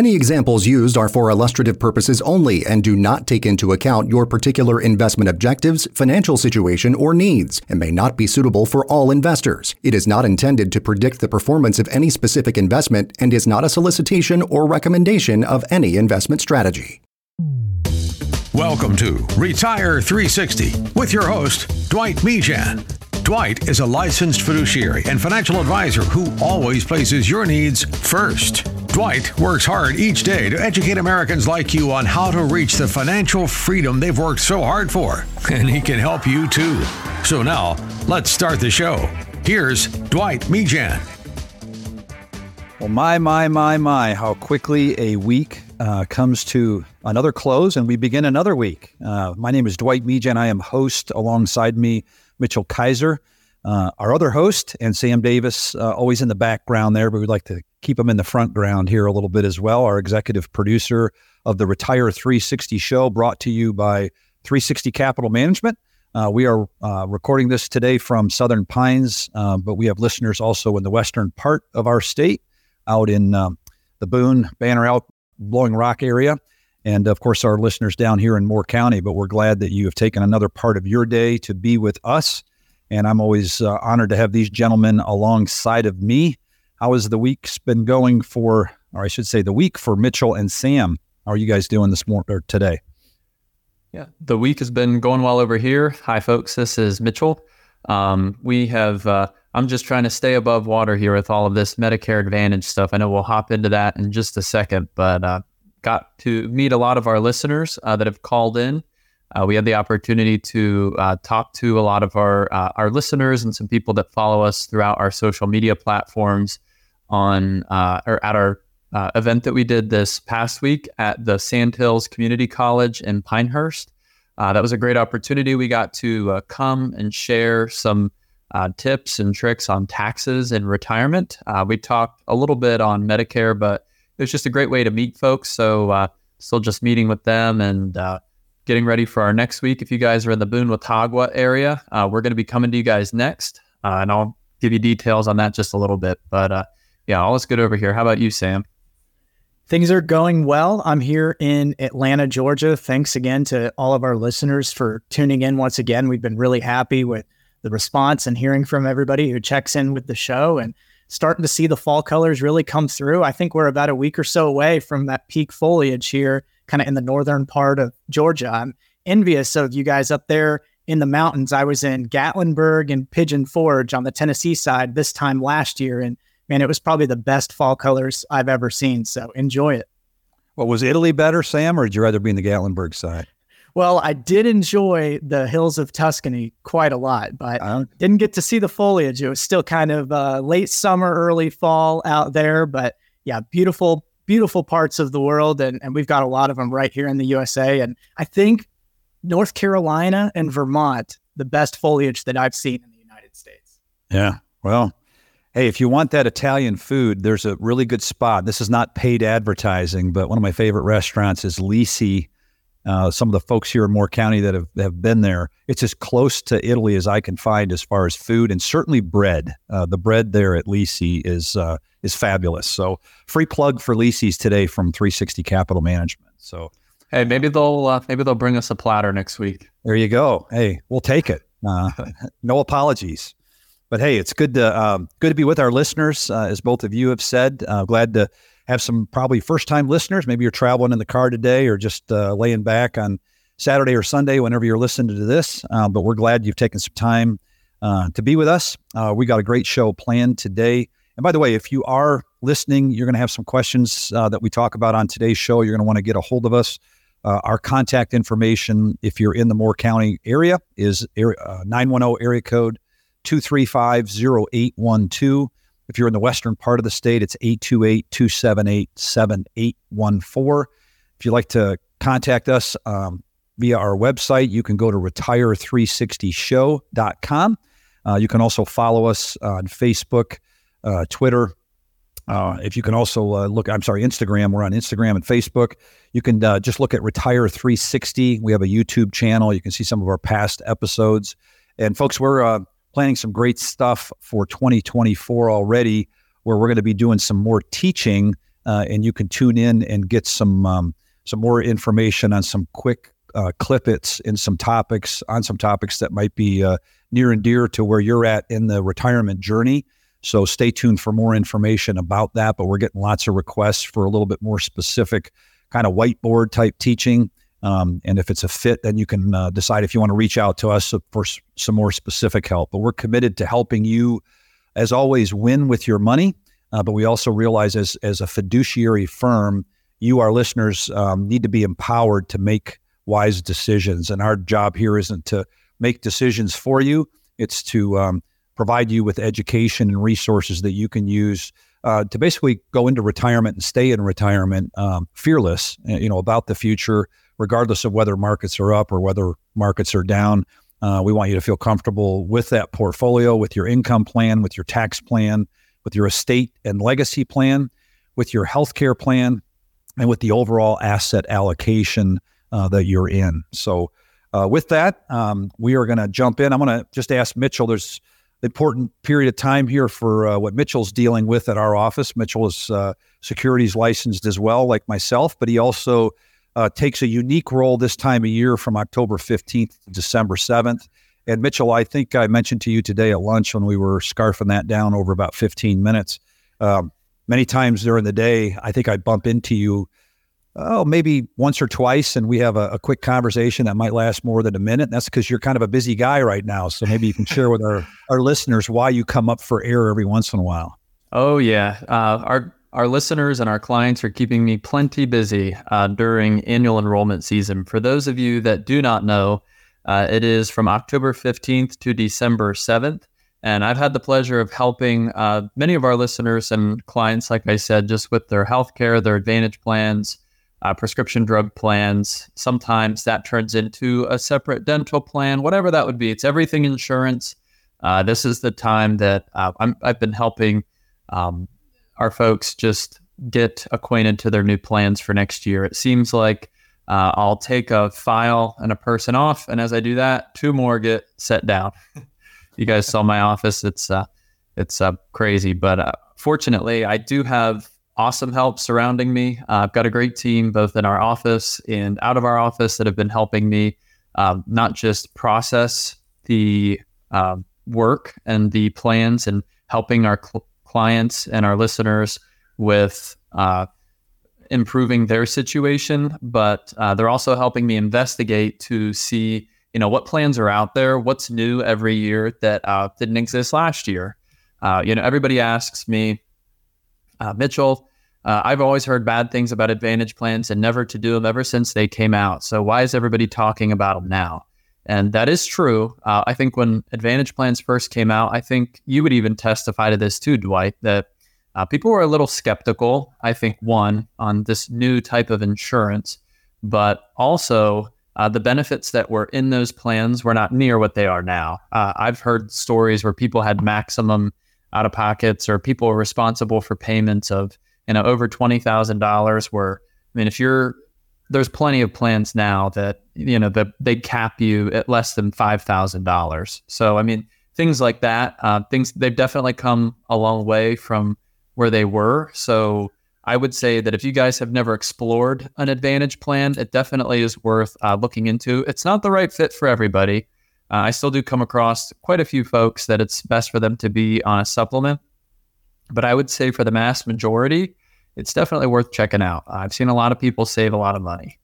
Any examples used are for illustrative purposes only and do not take into account your particular investment objectives, financial situation, or needs, and may not be suitable for all investors. It is not intended to predict the performance of any specific investment and is not a solicitation or recommendation of any investment strategy. Welcome to Retire 360 with your host, Dwight Mejan. Dwight is a licensed fiduciary and financial advisor who always places your needs first. Dwight works hard each day to educate Americans like you on how to reach the financial freedom they've worked so hard for, and he can help you too. So now, let's start the show. Here's Dwight Mejan. Well, my, my, my, my, how quickly a week uh, comes to another close and we begin another week. Uh, my name is Dwight Mejan. I am host alongside me Mitchell Kaiser, uh, our other host, and Sam Davis, uh, always in the background there, but we'd like to keep him in the front ground here a little bit as well. Our executive producer of the Retire 360 show, brought to you by 360 Capital Management. Uh, we are uh, recording this today from Southern Pines, uh, but we have listeners also in the western part of our state, out in um, the Boone, Banner Elk, Blowing Rock area and of course our listeners down here in Moore County. But we're glad that you have taken another part of your day to be with us. And I'm always uh, honored to have these gentlemen alongside of me. How has the week's been going for, or I should say, the week for Mitchell and Sam? How are you guys doing this morning or today? Yeah, the week has been going well over here. Hi, folks. This is Mitchell. Um, we have. Uh, I'm just trying to stay above water here with all of this Medicare Advantage stuff. I know we'll hop into that in just a second, but uh, got to meet a lot of our listeners uh, that have called in. Uh, we had the opportunity to uh, talk to a lot of our uh, our listeners and some people that follow us throughout our social media platforms on uh, or at our uh, event that we did this past week at the Sandhills Community College in Pinehurst. that was a great opportunity. We got to come and share some tips and tricks on taxes and retirement. we talked a little bit on Medicare, but it was just a great way to meet folks. So uh, still just meeting with them and uh, getting ready for our next week. If you guys are in the Boone Watauga area, uh, we're going to be coming to you guys next, uh, and I'll give you details on that just a little bit. But uh, yeah, all is good over here. How about you, Sam? Things are going well. I'm here in Atlanta, Georgia. Thanks again to all of our listeners for tuning in once again. We've been really happy with the response and hearing from everybody who checks in with the show. And starting to see the fall colors really come through. I think we're about a week or so away from that peak foliage here, kind of in the northern part of Georgia. I'm envious of you guys up there in the mountains. I was in Gatlinburg and Pigeon Forge on the Tennessee side this time last year, and man, it was probably the best fall colors I've ever seen. So enjoy it. Well, was Italy better, Sam, or did you rather be in the Gatlinburg side? Well, I did enjoy the hills of Tuscany quite a lot, but didn't get to see the foliage. It was still kind of uh, late summer, early fall out there. But yeah, beautiful, beautiful parts of the world. And, and we've got a lot of them right here in the USA. And I think North Carolina and Vermont, the best foliage that I've seen in the United States. Yeah. Well, Hey, if you want that Italian food, there's a really good spot. This is not paid advertising, but one of my favorite restaurants is Lisi uh, some of the folks here in Moore County that have, have been there, it's as close to Italy as I can find as far as food and certainly bread. Uh, the bread there at Lisi is uh, is fabulous. So free plug for Lisi's today from 360 Capital Management. So hey, maybe they'll uh, maybe they'll bring us a platter next week. There you go. Hey, we'll take it. Uh, no apologies. But hey, it's good to um, good to be with our listeners, uh, as both of you have said. glad to have some probably first time listeners. Maybe you're traveling in the car today or just uh, laying back on Saturday or Sunday whenever you're listening to this. Uh, but we're glad you've taken some time uh, to be with us. Uh, we got a great show planned today. And by the way, if you are listening, you're going to have some questions uh, that we talk about on today's show. You're going to want to get a hold of us. Uh, our contact information, if you're in the Moore County area, is 910 area code 235 0812. If you're in the western part of the state, it's 828 278 7814. If you'd like to contact us um, via our website, you can go to retire360show.com. Uh, you can also follow us on Facebook, uh, Twitter. Uh, if you can also uh, look, I'm sorry, Instagram. We're on Instagram and Facebook. You can uh, just look at Retire 360. We have a YouTube channel. You can see some of our past episodes. And folks, we're uh, planning some great stuff for 2024 already, where we're going to be doing some more teaching uh, and you can tune in and get some um, some more information on some quick uh, clippets in some topics on some topics that might be uh, near and dear to where you're at in the retirement journey. So stay tuned for more information about that. But we're getting lots of requests for a little bit more specific kind of whiteboard type teaching. Um, and if it's a fit, then you can uh, decide if you want to reach out to us for s- some more specific help. But we're committed to helping you, as always, win with your money. Uh, but we also realize, as as a fiduciary firm, you, our listeners, um, need to be empowered to make wise decisions. And our job here isn't to make decisions for you; it's to um, provide you with education and resources that you can use uh, to basically go into retirement and stay in retirement um, fearless, uh, you know, about the future, regardless of whether markets are up or whether markets are down. Uh, we want you to feel comfortable with that portfolio, with your income plan, with your tax plan, with your estate and legacy plan, with your healthcare plan, and with the overall asset allocation uh, that you're in. So, uh, with that, um, we are going to jump in. I'm going to just ask Mitchell. There's an important period of time here for uh, what Mitchell's dealing with at our office. Mitchell is uh, securities licensed as well, like myself, but he also uh, takes a unique role this time of year from October 15th to December 7th. And Mitchell, I think I mentioned to you today at lunch when we were scarfing that down over about 15 minutes. Um, many times during the day, I think I bump into you oh, maybe once or twice, and we have a, a, quick conversation that might last more than a minute. And that's because you're kind of a busy guy right now. So maybe you can share with our, our listeners why you come up for air every once in a while. Oh yeah, uh, our our listeners and our clients are keeping me plenty busy uh, during annual enrollment season. For those of you that do not know, uh, it is from October 15th to December 7th. And I've had the pleasure of helping uh, many of our listeners and clients, like I said, just with their healthcare, their Advantage plans, uh, prescription drug plans. Sometimes that turns into a separate dental plan, whatever that would be. It's everything insurance. Uh, this is the time that uh, i have been helping um, our folks just get acquainted to their new plans for next year. It seems like uh, I'll take a file and a person off, and as I do that, two more get set down. you guys saw my office; it's uh, it's uh, crazy, but fortunately, I do have awesome help surrounding me. Uh, I've got a great team both in our office and out of our office that have been helping me um, not just process the uh, work and the plans and helping our cl- clients and our listeners with uh, improving their situation, but uh, they're also helping me investigate to see you know what plans are out there, what's new every year that uh, didn't exist last year. Uh, you know, everybody asks me, Mitchell uh, I've always heard bad things about Advantage plans and never to do them ever since they came out. So why is everybody talking about them now? And that is true. Uh, I think when Advantage plans first came out, I think you would even testify to this too, Dwight, that uh, people were a little skeptical, I think, one, on this new type of insurance, but also uh, the benefits that were in those plans were not near what they are now. Uh, I've heard stories where people had maximum out of pockets or people were responsible for payments of you know over twenty thousand dollars. Where I mean, if you're there's plenty of plans now that you know that they cap you at less than five thousand dollars. So I mean, things like that. Uh, things they've definitely come a long way from where they were. So I would say that if you guys have never explored an Advantage plan, it definitely is worth uh, looking into. It's not the right fit for everybody. Uh, I still do come across quite a few folks that it's best for them to be on a supplement. But I would say for the mass majority, it's definitely worth checking out. I've seen a lot of people save a lot of money.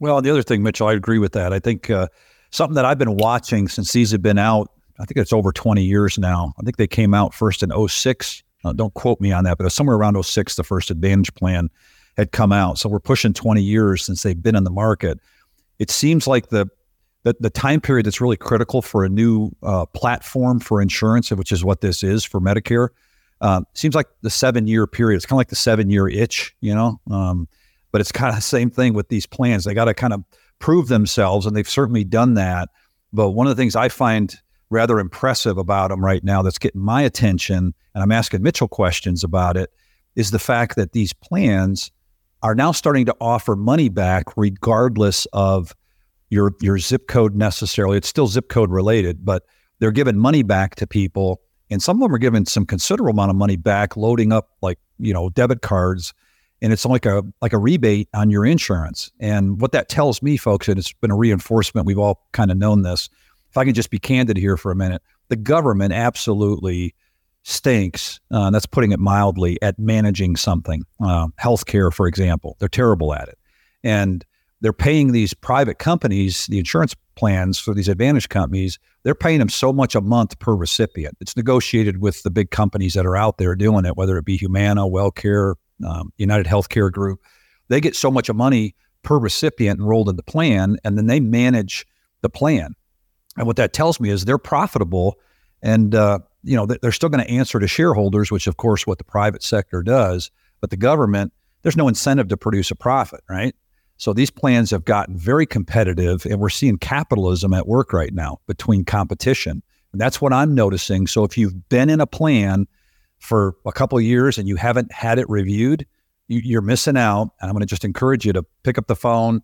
Well, the other thing, Mitchell, I agree with that. I think uh, something that I've been watching since these have been out, I think it's over 20 years now. I think they came out first in 06. Uh, don't quote me on that, but somewhere around 06, the first Advantage plan had come out. So we're pushing 20 years since they've been in the market. It seems like the the, the time period that's really critical for a new uh, platform for insurance, which is what this is for Medicare, um, seems like the seven year period. It's kind of like the seven year itch, you know. Um, but it's kind of the same thing with these plans. They got to kind of prove themselves, and they've certainly done that. But one of the things I find rather impressive about them right now that's getting my attention, and I'm asking Mitchell questions about it, is the fact that these plans are now starting to offer money back regardless of your your zip code necessarily. It's still zip code related, but they're giving money back to people and some of them are giving some considerable amount of money back, loading up like you know debit cards and it's like a like a rebate on your insurance. And what that tells me, folks, and it's been a reinforcement. We've all kind of known this. If I can just be candid here for a minute, the government absolutely stinks. Uh, that's putting it mildly at managing something. Uh, healthcare, for example, they're terrible at it, and they're paying these private companies, the insurance plans for these advantage companies, they're paying them so much a month per recipient. It's negotiated with the big companies that are out there doing it, whether it be Humana, WellCare, um, United Healthcare Group. They get so much of money per recipient enrolled in the plan, and then they manage the plan. And what that tells me is they're profitable, and uh, you know they're still going to answer to shareholders, which of course what the private sector does. But the government, there's no incentive to produce a profit, right? So these plans have gotten very competitive, and we're seeing capitalism at work right now between competition. And that's what I'm noticing. So if you've been in a plan for a couple years and you haven't had it reviewed, you, are missing out. And I'm going to just encourage you to pick up the phone.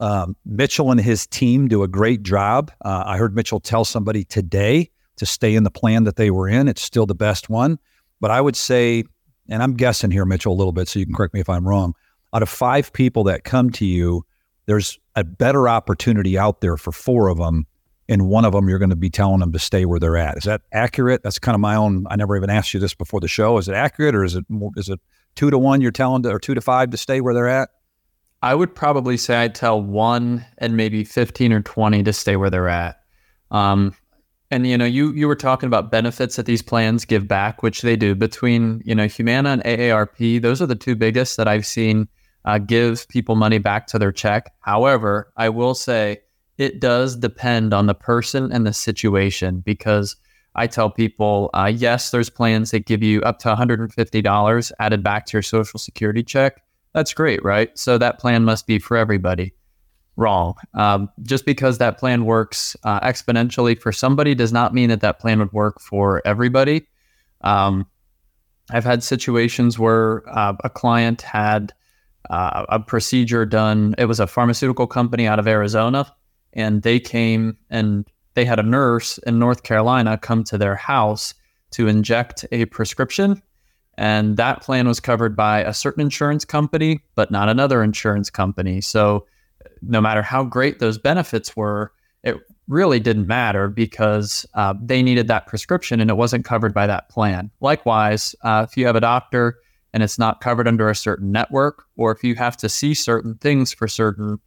Um, Mitchell and his team do a great job. Uh, I heard Mitchell tell somebody today to stay in the plan that they were in. It's still the best one. But I would say, and I'm guessing here, Mitchell, a little bit, so you can correct me if I'm wrong out of five people that come to you, there's a better opportunity out there for four of them. And one of them, you're going to be telling them to stay where they're at. Is that accurate? That's kind of my own. I never even asked you this before the show. Is it accurate, or is it more, is it two to one? You're telling to, or two to five to stay where they're at? I would probably say I tell one and maybe fifteen or twenty to stay where they're at. Um, and you know, you you were talking about benefits that these plans give back, which they do. Between you know Humana and AARP, those are the two biggest that I've seen uh, give people money back to their check. However, I will say it does depend on the person and the situation because I tell people, uh, yes, there's plans that give you up to $150 added back to your social security check. That's great, right? So that plan must be for everybody. Wrong. Um, just because that plan works uh, exponentially for somebody does not mean that that plan would work for everybody. Um, I've had situations where uh, a client had uh, a procedure done. It was a pharmaceutical company out of Arizona, and they came and they had a nurse in North Carolina come to their house to inject a prescription. And that plan was covered by a certain insurance company, but not another insurance company. So, no matter how great those benefits were, it really didn't matter because uh, they needed that prescription and it wasn't covered by that plan. Likewise, uh, if you have a doctor and it's not covered under a certain network, or if you have to see certain things for certain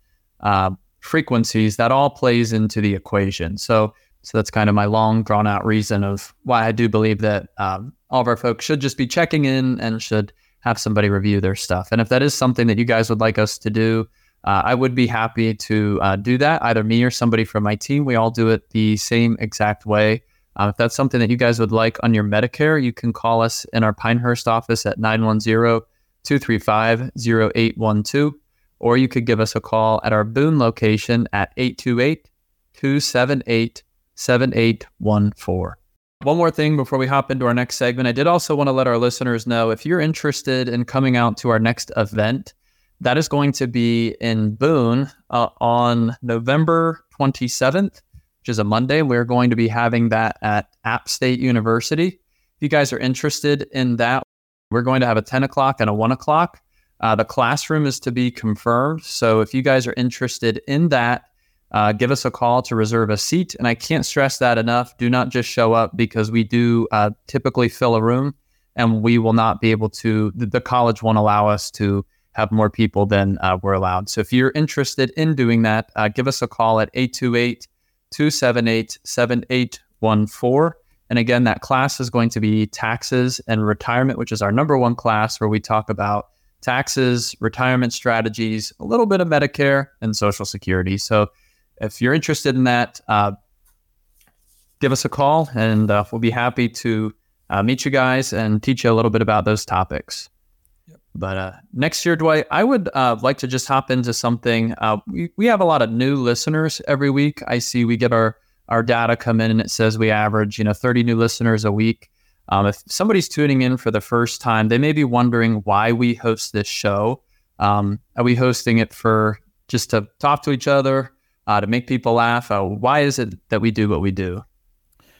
uh, frequencies, that all plays into the equation. So, so that's kind of my long, drawn out reason of why I do believe that um, all of our folks should just be checking in and should have somebody review their stuff. And if that is something that you guys would like us to do, uh, I would be happy to uh, do that. Either me or somebody from my team. We all do it the same exact way. Uh, if that's something that you guys would like on your Medicare, you can call us in our Pinehurst office at 910 235 0812, or you could give us a call at our Boone location at 828 278 7814. One more thing before we hop into our next segment. I did also want to let our listeners know if you're interested in coming out to our next event, that is going to be in Boone uh, on November 27th which is a Monday. We're going to be having that at App State University. If you guys are interested in that, we're going to have a 10 o'clock and a 1 o'clock. Uh, the classroom is to be confirmed. So if you guys are interested in that, uh, give us a call to reserve a seat. And I can't stress that enough. Do not just show up because we do uh, typically fill a room and we will not be able to, the, college won't allow us to have more people than uh, we're allowed. So if you're interested in doing that, uh, give us a call at 828 278 7814. And again, that class is going to be taxes and retirement, which is our number one class where we talk about taxes, retirement strategies, a little bit of Medicare and Social Security. So if you're interested in that, uh, give us a call and uh, we'll be happy to uh, meet you guys and teach you a little bit about those topics. But uh, next year, Dwight, I would uh, like to just hop into something. Uh, we, we have a lot of new listeners every week. I see we get our, our data come in and it says we average, you know, 30 new listeners a week. Um, if somebody's tuning in for the first time, they may be wondering why we host this show. Um, are we hosting it for just to talk to each other, uh, to make people laugh? Uh, why is it that we do what we do?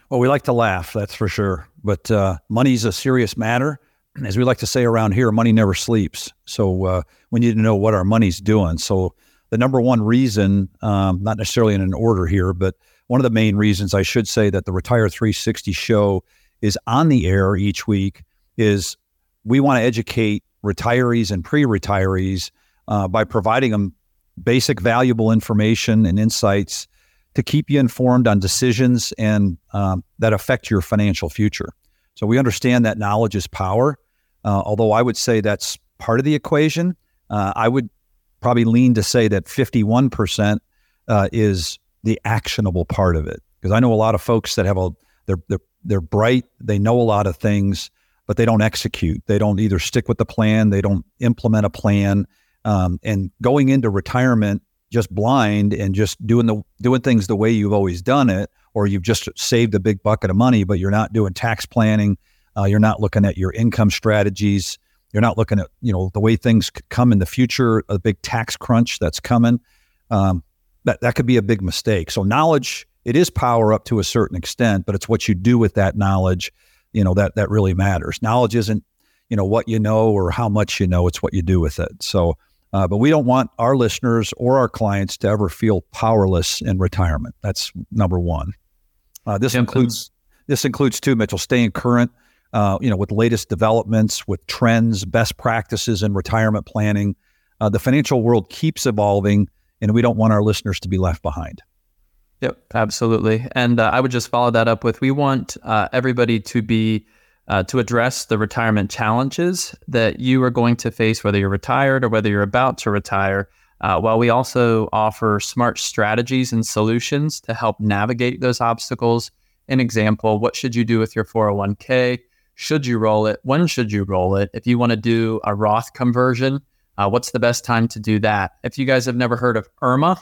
Well, we like to laugh, that's for sure. But uh, money's a serious matter. As we like to say around here, money never sleeps. So uh, we need to know what our money's doing. So the number one reason, um, not necessarily in an order here, but one of the main reasons I should say that the Retire 360 show is on the air each week is we want to educate retirees and pre-retirees uh, by providing them basic valuable information and insights to keep you informed on decisions and um, that affect your financial future. So we understand that knowledge is power, uh, although I would say that's part of the equation. Uh, I would probably lean to say that 51% uh, is the actionable part of it because I know a lot of folks that have a they're, they're they're bright, they know a lot of things, but they don't execute. They don't either stick with the plan, they don't implement a plan, um, and going into retirement just blind and just doing the doing things the way you've always done it, or you've just saved a big bucket of money, but you're not doing tax planning, uh, you're not looking at your income strategies, you're not looking at you know the way things could come in the future, a big tax crunch that's coming. Um, that that could be a big mistake. So knowledge it is power up to a certain extent, but it's what you do with that knowledge, you know, that that really matters. Knowledge isn't, you know, what you know or how much you know, it's what you do with it. So uh, but we don't want our listeners or our clients to ever feel powerless in retirement. That's number one. Uh, this includes this includes too, Mitchell, staying current. Uh, you know, with latest developments, with trends, best practices in retirement planning. Uh, the financial world keeps evolving, and we don't want our listeners to be left behind. Yep, absolutely. And uh, I would just follow that up with we want uh, everybody to be uh, to address the retirement challenges that you are going to face, whether you're retired or whether you're about to retire. Uh, while we also offer smart strategies and solutions to help navigate those obstacles. An example, what should you do with your 401k? Should you roll it? When should you roll it? If you want to do a Roth conversion, uh, what's the best time to do that? If you guys have never heard of IRMAA,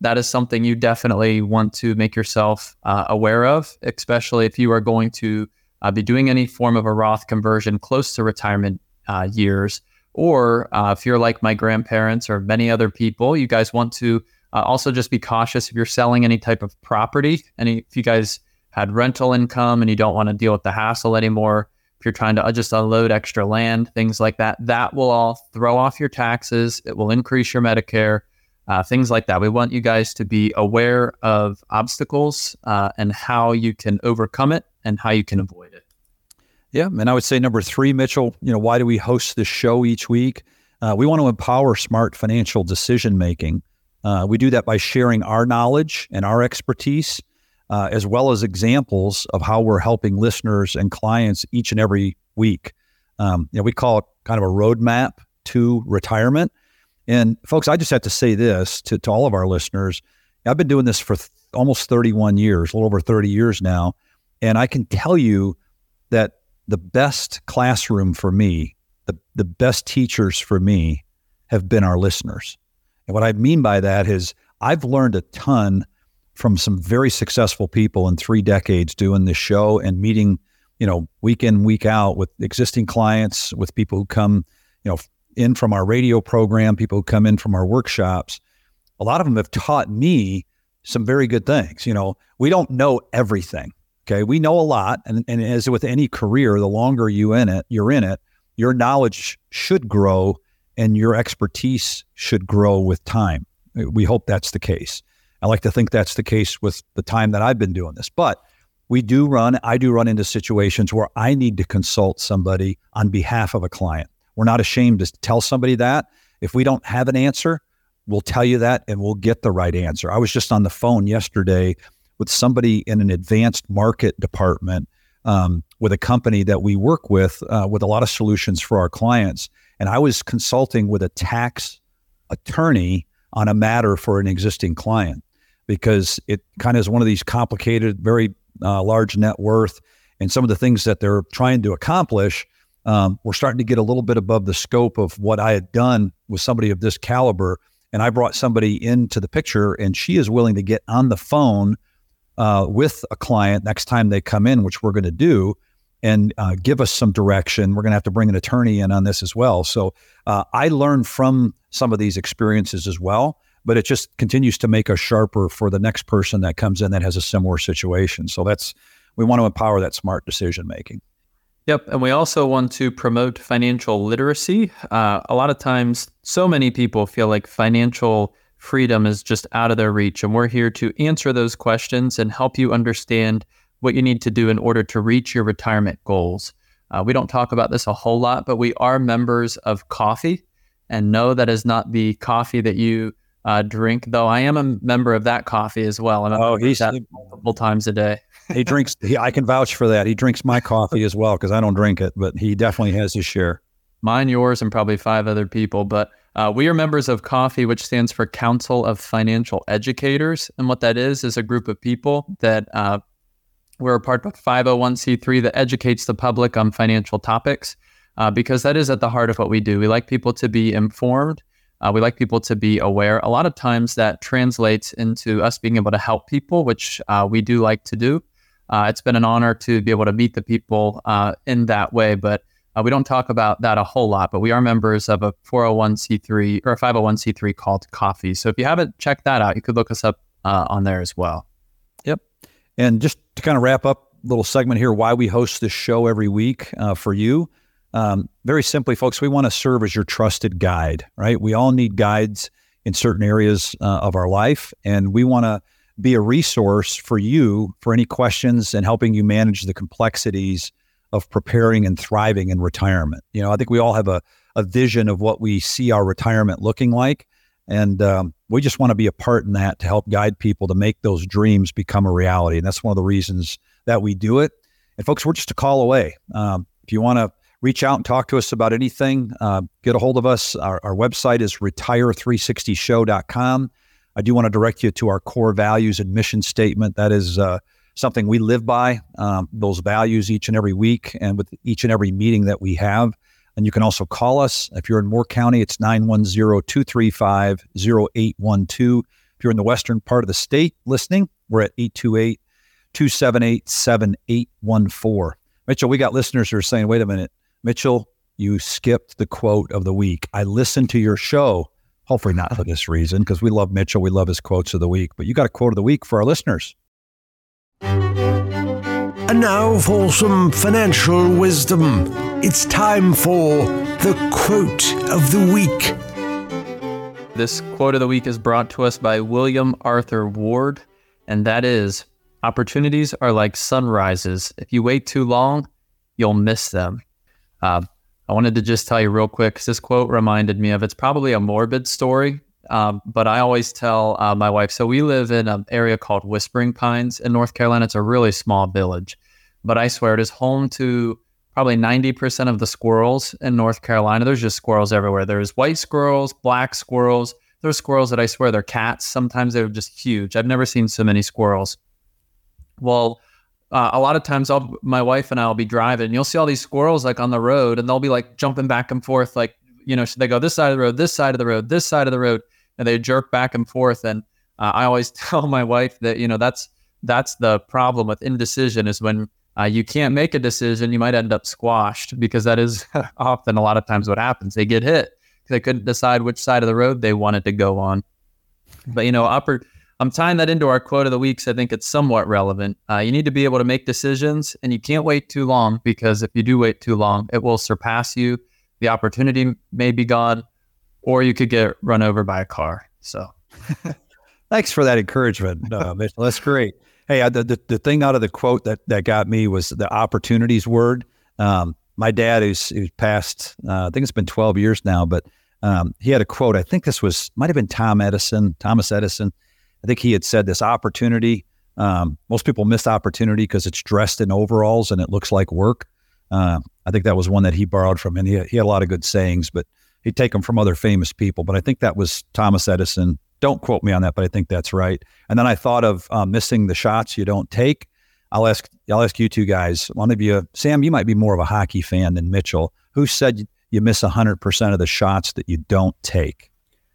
that is something you definitely want to make yourself uh, aware of, especially if you are going to uh, be doing any form of a Roth conversion close to retirement uh, years, or uh, if you're like my grandparents or many other people, you guys want to uh, also just be cautious if you're selling any type of property. Any if you guys had rental income and you don't want to deal with the hassle anymore, if you're trying to just unload extra land, things like that, that will all throw off your taxes. It will increase your Medicare. Uh, things like that. We want you guys to be aware of obstacles uh, and how you can overcome it and how you can avoid it. Yeah, and I would say number three, Mitchell. You know, why do we host this show each week? Uh, we want to empower smart financial decision making. Uh, we do that by sharing our knowledge and our expertise, uh, as well as examples of how we're helping listeners and clients each and every week. Um, you know, we call it kind of a roadmap to retirement. And folks, I just have to say this to, to all of our listeners. I've been doing this for th- almost 31 years, a little over 30 years now. And I can tell you that the best classroom for me, the, the best teachers for me have been our listeners. And what I mean by that is I've learned a ton from some very successful people in three decades doing this show and meeting, you know, week in, week out with existing clients, with people who come, you know, in from our radio program, people who come in from our workshops. A lot of them have taught me some very good things. You know, we don't know everything. Okay. We know a lot. And, and as with any career, the longer you in it, you're in it, your knowledge should grow and your expertise should grow with time. We hope that's the case. I like to think that's the case with the time that I've been doing this. But we do run, I do run into situations where I need to consult somebody on behalf of a client. We're not ashamed to tell somebody that. If we don't have an answer, we'll tell you that and we'll get the right answer. I was just on the phone yesterday with somebody in an advanced market department um, with a company that we work with uh, with a lot of solutions for our clients. And I was consulting with a tax attorney on a matter for an existing client because it kind of is one of these complicated, very uh, large net worth, and some of the things that they're trying to accomplish. Um, we're starting to get a little bit above the scope of what I had done with somebody of this caliber. And I brought somebody into the picture, and she is willing to get on the phone uh, with a client next time they come in, which we're going to do, and uh, give us some direction. We're going to have to bring an attorney in on this as well. So uh, I learned from some of these experiences as well, but it just continues to make us sharper for the next person that comes in that has a similar situation. So that's we want to empower that smart decision making. Yep. And we also want to promote financial literacy. Uh, a lot of times, so many people feel like financial freedom is just out of their reach. And we're here to answer those questions and help you understand what you need to do in order to reach your retirement goals. Uh, we don't talk about this a whole lot, but we are members of coffee. And no, that is not the coffee that you uh, drink, though I am a member of that coffee as well. And oh, he's that multiple times a day. he drinks. He, I can vouch for that. He drinks my coffee as well because I don't drink it, but he definitely has his share. Mine, yours, and probably five other people. But uh, we are members of COFFEE, which stands for Council of Financial Educators, and what that is is a group of people that uh, we're a part of 501c3 that educates the public on financial topics uh, because that is at the heart of what we do. We like people to be informed. Uh, we like people to be aware. A lot of times that translates into us being able to help people, which uh, we do like to do. Uh, it's been an honor to be able to meet the people uh, in that way, but uh, we don't talk about that a whole lot. But we are members of a 401c3 or a 501c3 called COFFEE. So if you haven't checked that out, you could look us up on there as well. Yep. And just to kind of wrap up a little segment here, why we host this show every week for you. Um, very simply, folks, we want to serve as your trusted guide, right? We all need guides in certain areas uh, of our life, and we want to be a resource for you for any questions and helping you manage the complexities of preparing and thriving in retirement. You know, I think we all have a, a vision of what we see our retirement looking like. And um, we just want to be a part in that to help guide people to make those dreams become a reality. And that's one of the reasons that we do it. And folks, we're just a call away. Um, if you want to reach out and talk to us about anything. Uh, get a hold of us. Our, our website is retire360show.com. I do want to direct you to our core values and mission statement. That is uh, something we live by, um, those values each and every week and with each and every meeting that we have. And you can also call us. If you're in Moore County, it's 910 235 0812. If you're in the western part of the state listening, we're at 828 278 7814. Mitchell, we got listeners who are saying, wait a minute, Mitchell, you skipped the quote of the week. I listened to your show, hopefully not for this reason, because we love Mitchell. We love his quotes of the week, but you got a quote of the week for our listeners. And now for some financial wisdom. It's time for the quote of the week. This quote of the week is brought to us by William Arthur Ward, and that is Opportunities are like sunrises. If you wait too long, you'll miss them. Uh, I wanted to just tell you real quick because this quote reminded me of it's probably a morbid story, um, but I always tell uh, my wife. So we live in an area called Whispering Pines in North Carolina. It's a really small village, but I swear it is home to probably 90% of the squirrels in North Carolina. There's just squirrels everywhere. There's white squirrels, black squirrels. There's squirrels that I swear they're cats. Sometimes they're just huge. I've never seen so many squirrels. Well, uh, a lot of times I'll my wife and I'll be driving and you'll see all these squirrels like on the road and they'll be like jumping back and forth like you know they go this side of the road this side of the road this side of the road and they jerk back and forth and uh, I always tell my wife that you know that's that's the problem with indecision is when uh, you can't make a decision you might end up squashed because that is often a lot of times what happens. They get hit because they couldn't decide which side of the road they wanted to go on. But you know upper I'm tying that into our quote of the week. So I think it's somewhat relevant. Uh, you need to be able to make decisions, and you can't wait too long because if you do wait too long, it will surpass you. The opportunity may be gone, or you could get run over by a car. So, thanks for that encouragement, uh, Mitchell. That's great. Hey, the, the, the thing out of the quote that that got me was the opportunities word. Um, my dad, who's who's passed, uh, I think it's been 12 years now, but um, he had a quote. I think this was might have been Tom Edison, Thomas Edison I think he had said this opportunity. Um, most people miss opportunity because it's dressed in overalls and it looks like work. Uh, I think that was one that he borrowed from, and he, he had a lot of good sayings, but he'd take them from other famous people. But I think that was Thomas Edison. Don't quote me on that, but I think that's right. And then I thought of uh, missing the shots you don't take. I'll ask I'll ask you two guys. One of you, Sam, you might be more of a hockey fan than Mitchell. Who said you miss hundred percent of the shots that you don't take?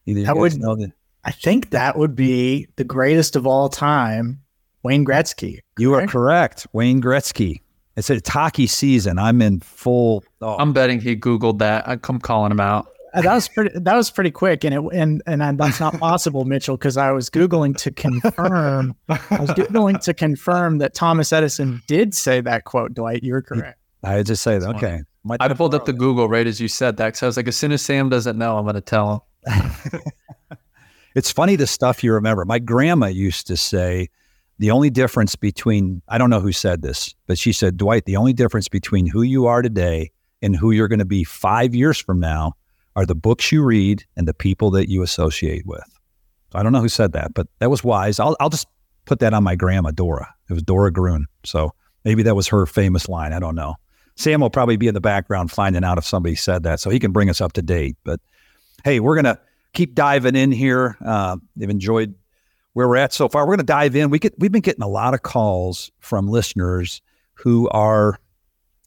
Either that would know that. I think that would be the greatest of all time, Wayne Gretzky. Correct? You are correct, Wayne Gretzky. It's a hockey season. I'm in full. Oh. I'm betting he Googled that. I'm calling him out. Uh, that was pretty. That was pretty quick, and it and and that's not possible, Mitchell, because I was googling to confirm. I was googling to confirm that Thomas Edison did say that quote. Dwight, you're correct. I just say that. Okay. I pulled up the Google right as you said that because I was like, as soon as Sam doesn't know, I'm going to tell him. it's funny the stuff you remember. My grandma used to say, the only difference between, I don't know who said this, but she said, Dwight, the only difference between who you are today and who you're going to be five years from now are the books you read and the people that you associate with. I don't know who said that, but that was wise. I'll, I'll just put that on my grandma, Dora. It was Dora Gruen. So maybe that was her famous line. I don't know. Sam will probably be in the background finding out if somebody said that so he can bring us up to date. But hey, we're going to keep diving in here. Uh, they've enjoyed where we're at so far. We're going to dive in. We get we've been getting a lot of calls from listeners who are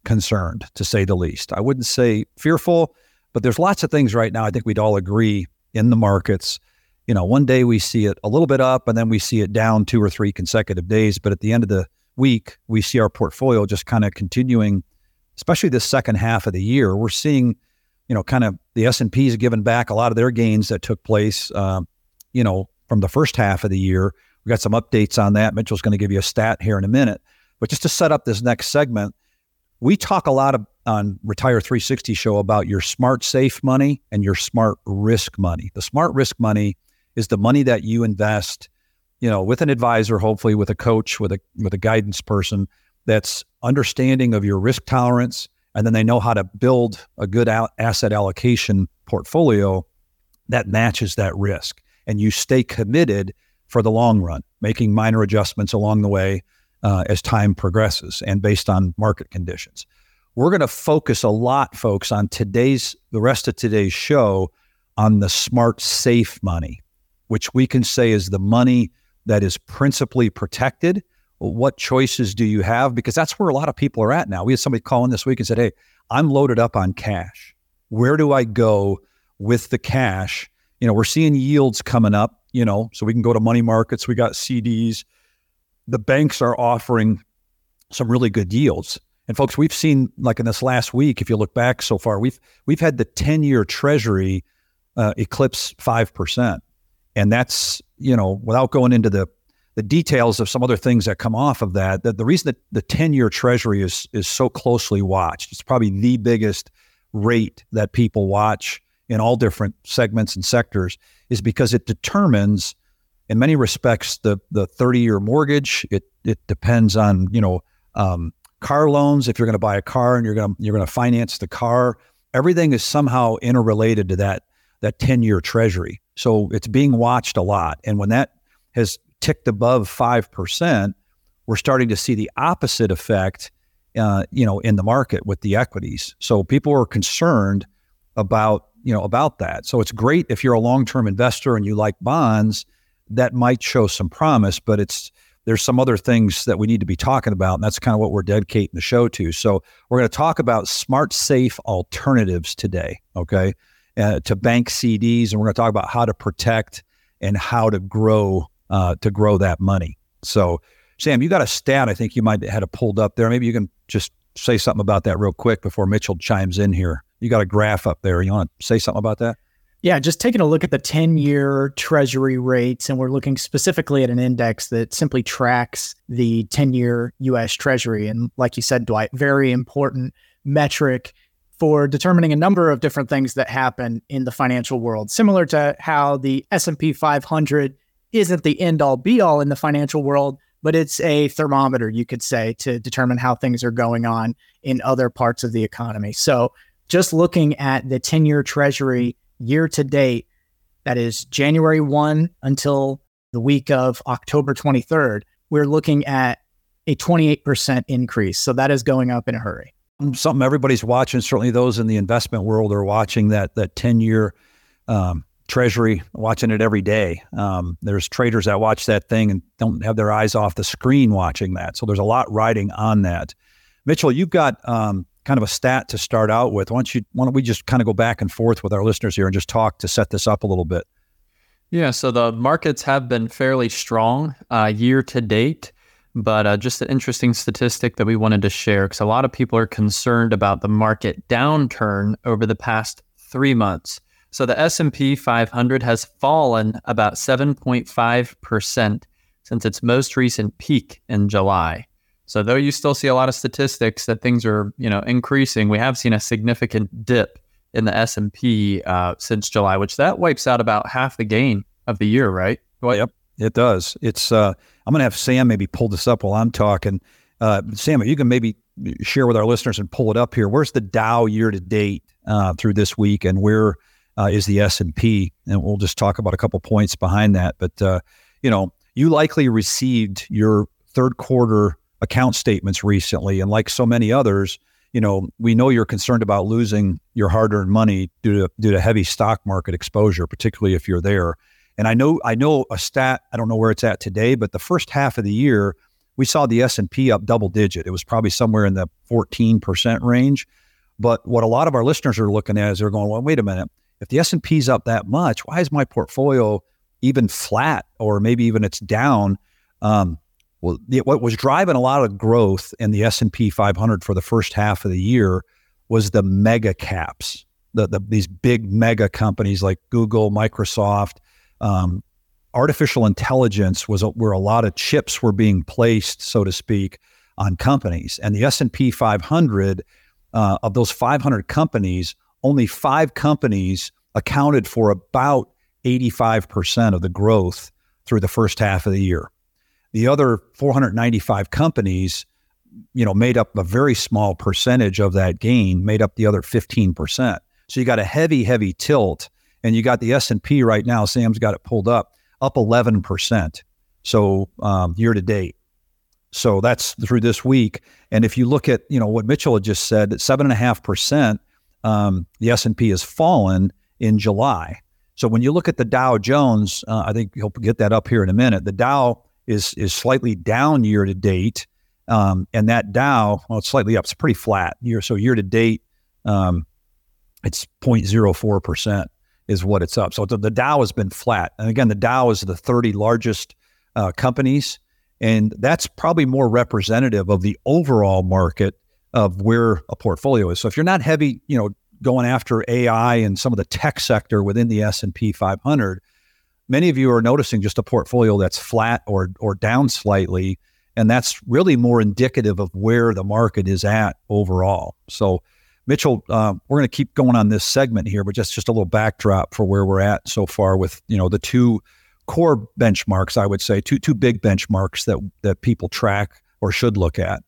concerned, to say the least. I wouldn't say fearful, but there's lots of things right now. I think we'd all agree in the markets. You know, one day we see it a little bit up, and then we see it down two or three consecutive days. But at the end of the week, we see our portfolio just kind of continuing, especially this second half of the year. We're seeing, you know, kind of the S&P P's given back a lot of their gains that took place. Uh, you know, from the first half of the year. We got some updates on that. Mitchell's going to give you a stat here in a minute. But just to set up this next segment, we talk a lot of, on Retire 360 show about your smart safe money and your smart risk money. The smart risk money is the money that you invest, you know, with an advisor, hopefully with a coach, with a with a guidance person that's understanding of your risk tolerance, and then they know how to build a good asset allocation portfolio that matches that risk and you stay committed for the long run, making minor adjustments along the way uh, as time progresses and based on market conditions. We're going to focus a lot, folks, on today's, the rest of today's show on the smart, safe money, which we can say is the money that is principally protected. What choices do you have? Because that's where a lot of people are at now. We had somebody call in this week and said, Hey, I'm loaded up on cash. Where do I go with the cash you know, we're seeing yields coming up, you know, so we can go to money markets. We got CDs. The banks are offering some really good yields. And folks, we've seen like in this last week, if you look back so far, we've we've had the 10-year treasury uh, eclipse 5%. And that's, you know, without going into the the details of some other things that come off of that, that the reason that the 10-year treasury is is so closely watched, it's probably the biggest rate that people watch in all different segments and sectors is because it determines in many respects the the 30 year mortgage. It it depends on you know um, car loans. If you're going to buy a car and you're going to you're going to finance the car everything is somehow interrelated to that that 10 year treasury. So it's being watched a lot. And when that has ticked above 5% we're starting to see the opposite effect uh, you know in the market with the equities so people are concerned about you know about that. So it's great if you're a long-term investor and you like bonds, that might show some promise, but it's there's some other things that we need to be talking about, and that's kind of what we're dedicating the show to. So we're going to talk about smart, safe alternatives today, okay, uh, to bank CDs, and we're going to talk about how to protect and how to grow uh, to grow that money. So, Sam, you got a stat I think you might have had it pulled up there. Maybe you can just say something about that real quick before Mitchell chimes in here you got a graph up there. You want to say something about that? Yeah, just taking a look at the 10 year treasury rates, and we're looking specifically at an index that simply tracks the 10 year US treasury. And like you said, Dwight, very important metric for determining a number of different things that happen in the financial world, similar to how the S&P 500 isn't the end all be all in the financial world, but it's a thermometer, you could say, to determine how things are going on in other parts of the economy. So just looking at the 10 year treasury year to date, that is January 1 until the week of October 23rd, we're looking at a 28% increase. So that is going up in a hurry. Something everybody's watching, certainly those in the investment world are watching that that 10 year um, treasury, watching it every day. Um, there's traders that watch that thing and don't have their eyes off the screen watching that. So there's a lot riding on that. Mitchell, you've got um, kind of a stat to start out with. Why don't you? Why don't we just kind of go back and forth with our listeners here and just talk to set this up a little bit? Yeah. So the markets have been fairly strong uh, year to date, but uh, just an interesting statistic that we wanted to share because a lot of people are concerned about the market downturn over the past three months. So the S&P 500 has fallen about 7.5 percent since its most recent peak in July. So though you still see a lot of statistics that things are, you know, increasing, we have seen a significant dip in the S and P uh, since July, which that wipes out about half the gain of the year, right? Well, yep, it does. It's. Uh, I'm going to have Sam maybe pull this up while I'm talking. Uh, Sam, you can maybe share with our listeners and pull it up here. Where's the Dow year to date uh, through this week, and where uh, is the S and we'll just talk about a couple points behind that. But uh, you know, you likely received your third quarter account statements recently, and like so many others, you know, we know you're concerned about losing your hard-earned money due to due to heavy stock market exposure, particularly if you're there. And I know I know a stat. I don't know where it's at today, but the first half of the year, we saw the S and P up double digit. It was probably somewhere in the 14 percent range. But what a lot of our listeners are looking at is they're going, well, wait a minute. If the S&P is up that much, why is my portfolio even flat, or maybe even it's down? Um, well, the, what was driving a lot of growth in the S and P 500 for the first half of the year was the mega caps, the, the these big mega companies like Google, Microsoft. Um, artificial intelligence was where a lot of chips were being placed, so to speak, on companies. And the S and P 500 uh, of those 500 companies, only five companies accounted for about 85% of the growth through the first half of the year. The other 495 companies, you know, made up a very small percentage of that gain, made up the other 15%. So you got a heavy, heavy tilt, and you got the S&P right now. Sam's got it pulled up, up 11%. So um, year to date. So that's through this week. And if you look at, you know, what Mitchell had just said, that seven and a half percent, um, the S and P has fallen in July. So when you look at the Dow Jones, uh, I think you'll get that up here in a minute. The Dow is is slightly down year to date, um, and that Dow, well, it's slightly up. It's pretty flat year. So year to date, um, it's 0.04 percent is what it's up. So the, the, Dow has been flat, and again, the Dow is the 30 largest uh, companies, and that's probably more representative of the overall market of where a portfolio is. So if you're not heavy, you know, going after AI and some of the tech sector within the S and P 500 many of you are noticing just a portfolio that's flat or or down slightly, and that's really more indicative of where the market is at overall. So, Mitchell, uh, we're going to keep going on this segment here, but just just a little backdrop for where we're at so far with you know the two core benchmarks. I would say two two big benchmarks that that people track or should look at.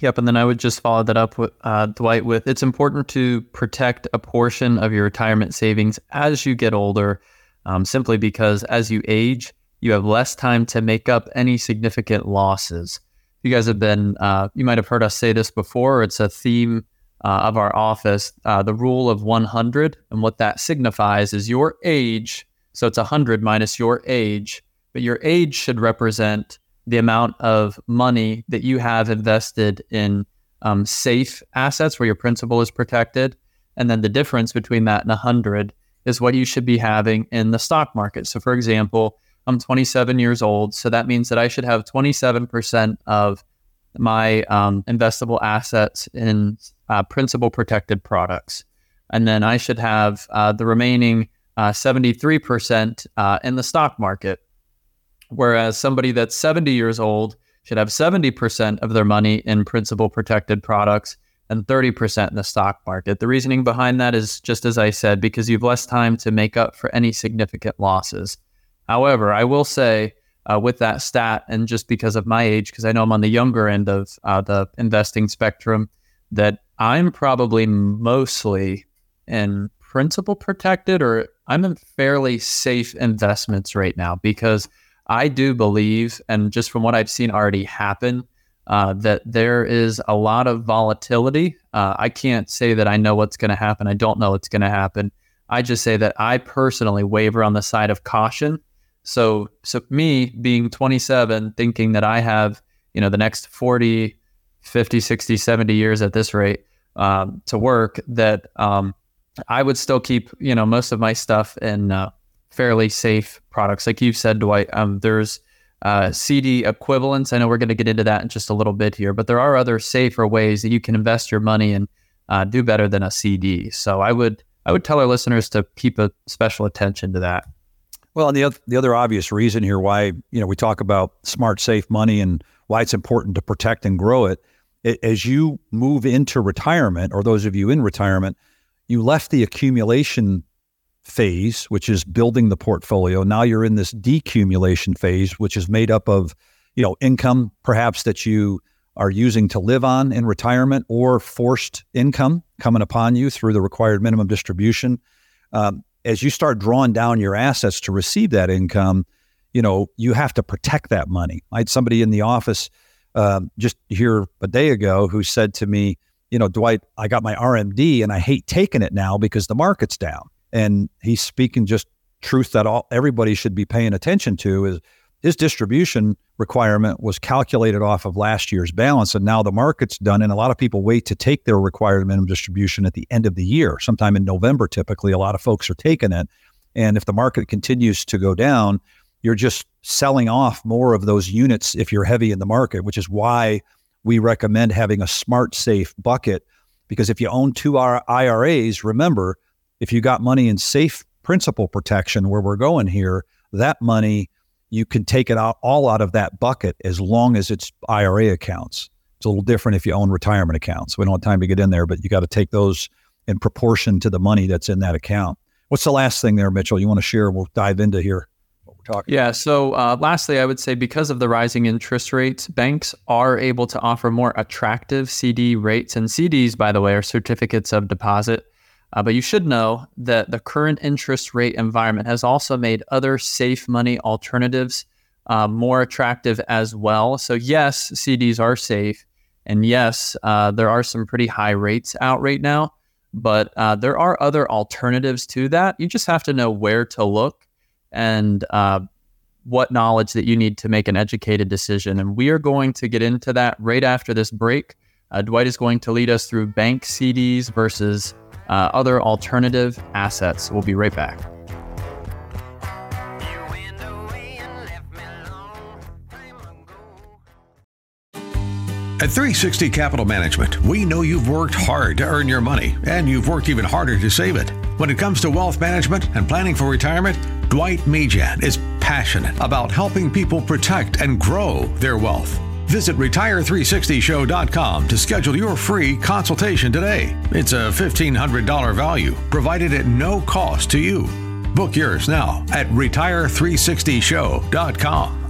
Yep, and then I would just follow that up with uh, Dwight with it's important to protect a portion of your retirement savings as you get older, um, simply because as you age, you have less time to make up any significant losses. You guys have been, uh, you might have heard us say this before. It's a theme uh, of our office, uh, the rule of 100, and what that signifies is your age. So it's 100 minus your age, but your age should represent the amount of money that you have invested in um, safe assets where your principal is protected. And then the difference between that and 100 is what you should be having in the stock market. So, for example, I'm 27 years old. So that means that I should have 27% of my um, investable assets in uh, principal protected products. And then I should have uh, the remaining uh, 73% uh, in the stock market. Whereas somebody that's 70 years old should have 70% of their money in principal protected products and 30% in the stock market. The reasoning behind that is just as I said, because you have less time to make up for any significant losses. However, I will say uh, with that stat, and just because of my age, because I know I'm on the younger end of uh, the investing spectrum, that I'm probably mostly in principal protected or I'm in fairly safe investments right now because I do believe, and just from what I've seen already happen, uh, that there is a lot of volatility. Uh, I can't say that I know what's going to happen. I don't know what's going to happen. I just say that I personally waver on the side of caution. So, so me being 27, thinking that I have, you know, the next 40, 50, 60, 70 years at this rate um, to work, that um, I would still keep, you know, most of my stuff in uh, fairly safe products. Like you've said, Dwight, um, there's uh, CD equivalents. I know we're going to get into that in just a little bit here, but there are other safer ways that you can invest your money and uh, do better than a CD. So I would I would tell our listeners to keep a special attention to that. Well, and the other, the other obvious reason here why you know we talk about smart, safe money and why it's important to protect and grow it. it as you move into retirement, or those of you in retirement, you left the accumulation phase, which is building the portfolio. Now you're in this decumulation phase, which is made up of you know income perhaps that you are using to live on in retirement or forced income coming upon you through the required minimum distribution. Um, as you start drawing down your assets to receive that income, you know, you have to protect that money. I had somebody in the office um, just here a day ago who said to me, you know, Dwight, I got my RMD and I hate taking it now because the market's down. And he's speaking just truth that all everybody should be paying attention to is his distribution requirement was calculated off of last year's balance and now the market's done and a lot of people wait to take their required minimum distribution at the end of the year sometime in november typically a lot of folks are taking it. And if the market continues to go down you're just selling off more of those units if you're heavy in the market which is why we recommend having a smart safe bucket. Because if you own two iras remember if you got money in safe principal protection where we're going here that money you can take it out all out of that bucket as long as it's IRA accounts. It's a little different if you own retirement accounts. We don't have time to get in there, but you got to take those in proportion to the money that's in that account. What's the last thing there, Mitchell? You want to share? We'll dive into here what we're talking. Yeah. So, uh, lastly, I would say because of the rising interest rates, banks are able to offer more attractive CD rates, and CDs, by the way, are certificates of deposit. Uh, but you should know that the current interest rate environment has also made other safe money alternatives uh, more attractive as well. So, yes, CDs are safe. And yes, uh, there are some pretty high rates out right now, but uh, there are other alternatives to that. You just have to know where to look and uh, what knowledge that you need to make an educated decision. And we are going to get into that right after this break. Uh, Dwight is going to lead us through bank CDs versus uh, other alternative assets. We'll be right back. At 360 Capital Management, we know you've worked hard to earn your money, and you've worked even harder to save it. When it comes to wealth management and planning for retirement, Dwight Mejan is passionate about helping people protect and grow their wealth. Visit Retire360Show.com to schedule your free consultation today. It's a $1,500 value provided at no cost to you. Book yours now at Retire360Show.com.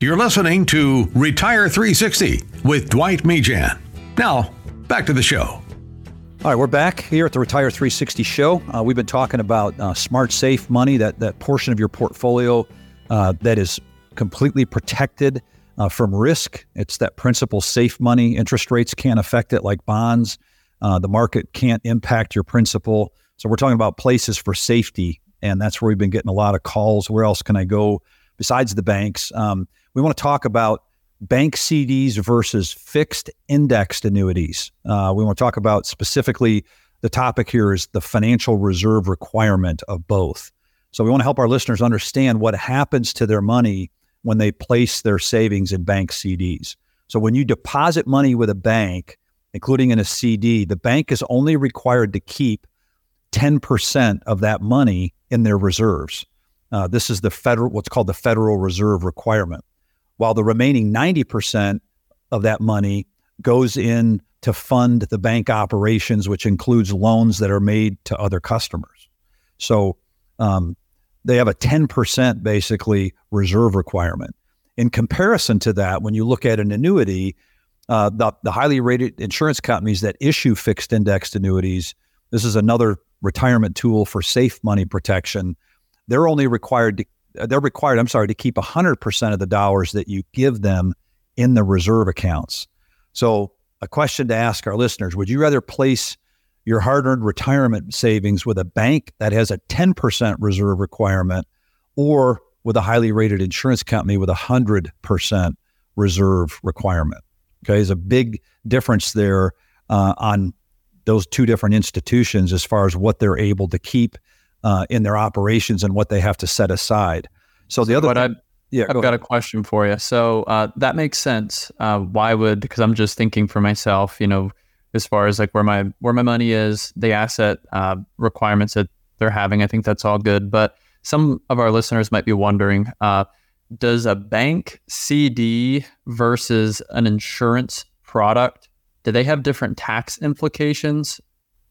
You're listening to Retire 360 with Dwight Mejan. Now, back to the show. All right, we're back here at the Retire 360 show. Uh, we've been talking about uh, smart, safe money, that, that portion of your portfolio uh, that is completely protected uh, from risk. It's that principal safe money. Interest rates can't affect it like bonds. Uh, the market can't impact your principal. So we're talking about places for safety, and that's where we've been getting a lot of calls. Where else can I go besides the banks? Um, we want to talk about bank CDs versus fixed indexed annuities. Uh, we want to talk about specifically the topic here is the financial reserve requirement of both. So we want to help our listeners understand what happens to their money when they place their savings in bank CDs. So when you deposit money with a bank, including in a CD, the bank is only required to keep 10% of that money in their reserves. Uh, this is the federal, what's called the Federal Reserve requirement, while the remaining 90% of that money goes in to fund the bank operations, which includes loans that are made to other customers. So um, they have a 10% basically reserve requirement. In comparison to that, when you look at an annuity, uh, the, the highly rated insurance companies that issue fixed indexed annuities, this is another retirement tool for safe money protection. They're only required to, they're required, I'm sorry, to keep 100% of the dollars that you give them in the reserve accounts. So, a question to ask our listeners would you rather place your hard earned retirement savings with a bank that has a 10% reserve requirement or with a highly rated insurance company with a 100% reserve requirement. Okay, there's a big difference there uh, on those two different institutions as far as what they're able to keep uh, in their operations and what they have to set aside. So the other, but thing, I, yeah, I've go got ahead. a question for you. So uh, that makes sense. Uh, why would? Because I'm just thinking for myself. You know, as far as like where my where my money is, the asset uh, requirements that they're having. I think that's all good. But some of our listeners might be wondering uh, does a bank CD versus an insurance product, do they have different tax implications?